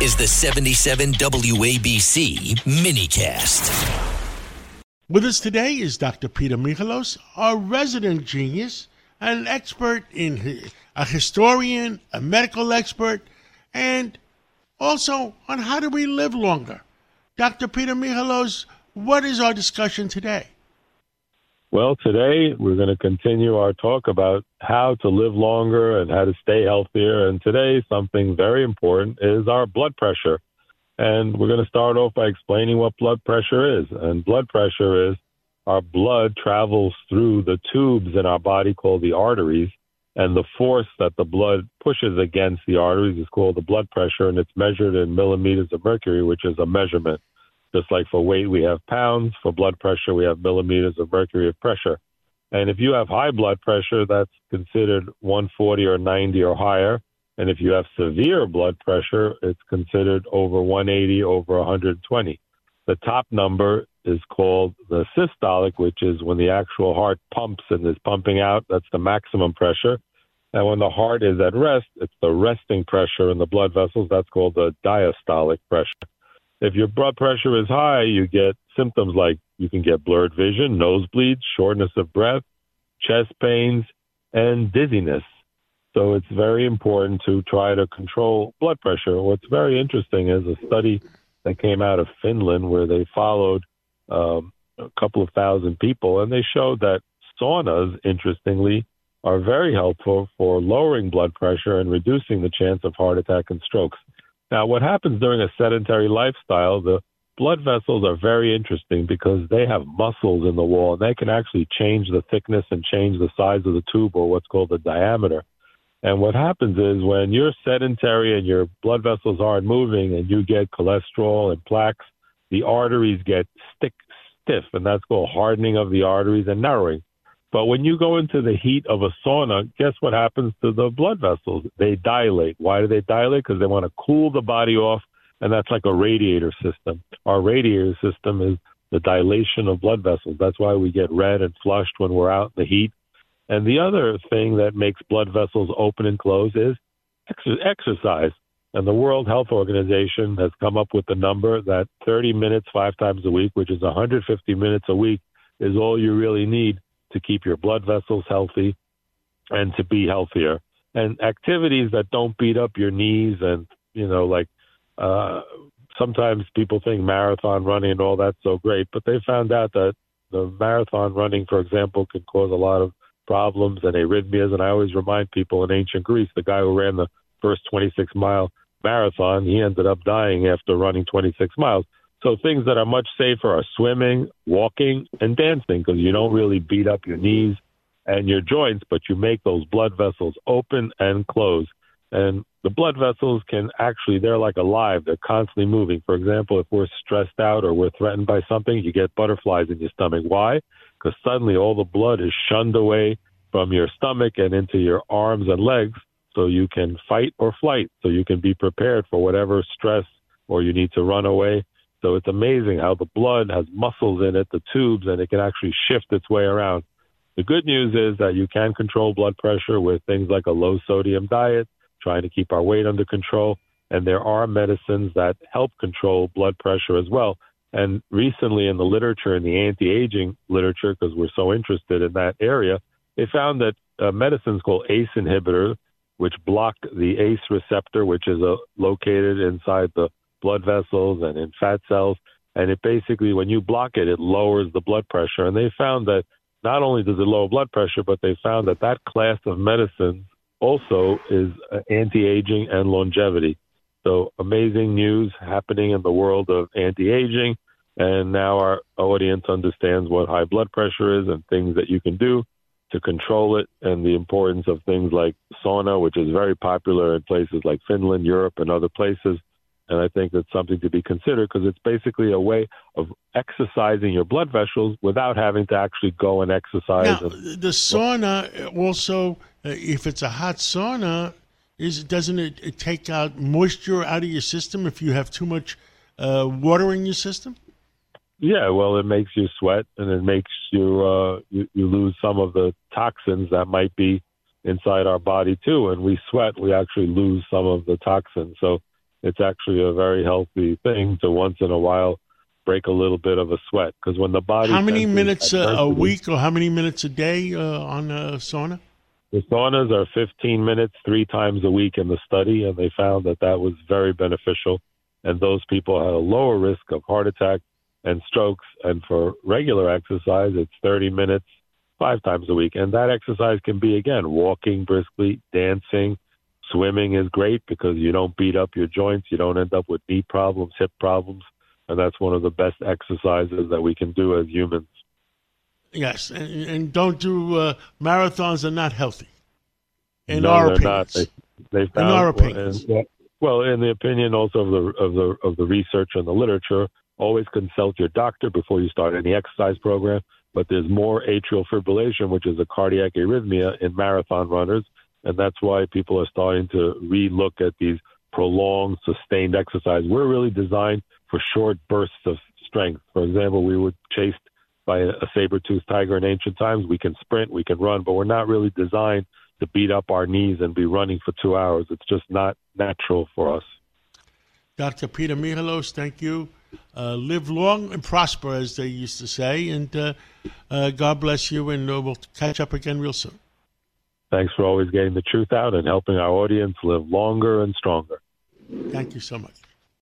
is the 77 WABC minicast. With us today is Dr. Peter Michalos, our resident genius, an expert in a historian, a medical expert, and also on how do we live longer. Dr. Peter Michalos, what is our discussion today? Well, today we're going to continue our talk about how to live longer and how to stay healthier. And today, something very important is our blood pressure. And we're going to start off by explaining what blood pressure is. And blood pressure is our blood travels through the tubes in our body called the arteries. And the force that the blood pushes against the arteries is called the blood pressure. And it's measured in millimeters of mercury, which is a measurement. Just like for weight, we have pounds. For blood pressure, we have millimeters of mercury of pressure. And if you have high blood pressure, that's considered 140 or 90 or higher. And if you have severe blood pressure, it's considered over 180, over 120. The top number is called the systolic, which is when the actual heart pumps and is pumping out. That's the maximum pressure. And when the heart is at rest, it's the resting pressure in the blood vessels. That's called the diastolic pressure. If your blood pressure is high, you get symptoms like you can get blurred vision, nosebleeds, shortness of breath, chest pains, and dizziness. So it's very important to try to control blood pressure. What's very interesting is a study that came out of Finland where they followed um, a couple of thousand people, and they showed that saunas, interestingly, are very helpful for lowering blood pressure and reducing the chance of heart attack and strokes. Now, what happens during a sedentary lifestyle, the blood vessels are very interesting because they have muscles in the wall and they can actually change the thickness and change the size of the tube or what's called the diameter. And what happens is when you're sedentary and your blood vessels aren't moving and you get cholesterol and plaques, the arteries get stick stiff, and that's called hardening of the arteries and narrowing. But when you go into the heat of a sauna, guess what happens to the blood vessels? They dilate. Why do they dilate? Because they want to cool the body off, and that's like a radiator system. Our radiator system is the dilation of blood vessels. That's why we get red and flushed when we're out in the heat and the other thing that makes blood vessels open and close is ex- exercise. And the World Health Organization has come up with the number that 30 minutes five times a week, which is 150 minutes a week, is all you really need to keep your blood vessels healthy and to be healthier. And activities that don't beat up your knees and, you know, like uh, sometimes people think marathon running and all that's so great, but they found out that the marathon running, for example, can cause a lot of problems and arrhythmias. And I always remind people in ancient Greece, the guy who ran the first 26 mile marathon, he ended up dying after running 26 miles. So things that are much safer are swimming, walking, and dancing because you don't really beat up your knees and your joints, but you make those blood vessels open and close. And the blood vessels can actually, they're like alive. They're constantly moving. For example, if we're stressed out or we're threatened by something, you get butterflies in your stomach. Why? because suddenly all the blood is shunned away from your stomach and into your arms and legs so you can fight or flight, so you can be prepared for whatever stress or you need to run away. So it's amazing how the blood has muscles in it, the tubes, and it can actually shift its way around. The good news is that you can control blood pressure with things like a low sodium diet, trying to keep our weight under control. And there are medicines that help control blood pressure as well. And recently, in the literature, in the anti aging literature, because we're so interested in that area, they found that uh, medicines called ACE inhibitors, which block the ACE receptor, which is uh, located inside the blood vessels and in fat cells. And it basically, when you block it, it lowers the blood pressure. And they found that not only does it lower blood pressure, but they found that that class of medicines also is uh, anti aging and longevity. So amazing news happening in the world of anti-aging. And now our audience understands what high blood pressure is and things that you can do to control it and the importance of things like sauna, which is very popular in places like Finland, Europe, and other places. And I think that's something to be considered because it's basically a way of exercising your blood vessels without having to actually go and exercise. Now, and, the sauna also, uh, if it's a hot sauna, is doesn't it, it take out moisture out of your system if you have too much uh, water in your system? Yeah, well, it makes you sweat, and it makes you, uh, you you lose some of the toxins that might be inside our body too. And we sweat, we actually lose some of the toxins. So it's actually a very healthy thing to once in a while break a little bit of a sweat because when the body How many minutes a, a week or how many minutes a day uh, on a sauna? The saunas are 15 minutes three times a week in the study, and they found that that was very beneficial. And those people had a lower risk of heart attack and strokes. And for regular exercise, it's 30 minutes five times a week. And that exercise can be, again, walking briskly, dancing, swimming is great because you don't beat up your joints, you don't end up with knee problems, hip problems. And that's one of the best exercises that we can do as humans. Yes, and, and don't do uh, marathons are not healthy. In No, our not. They, they found, our well, opinions. and- well, in the opinion also of the of the of the research and the literature, always consult your doctor before you start any exercise program. But there's more atrial fibrillation, which is a cardiac arrhythmia in marathon runners, and that's why people are starting to relook at these prolonged, sustained exercise. We're really designed for short bursts of strength. For example, we were chased by a, saber-toothed tiger in ancient times. We can sprint, we can run, but we're not really designed to beat up our knees and be running for two hours. It's just not natural for us. Dr. Peter Michalos, thank you. Uh, live long and prosper, as they used to say, and uh, uh, God bless you, and uh, we'll catch up again real soon. Thanks for always getting the truth out and helping our audience live longer and stronger. Thank you so much.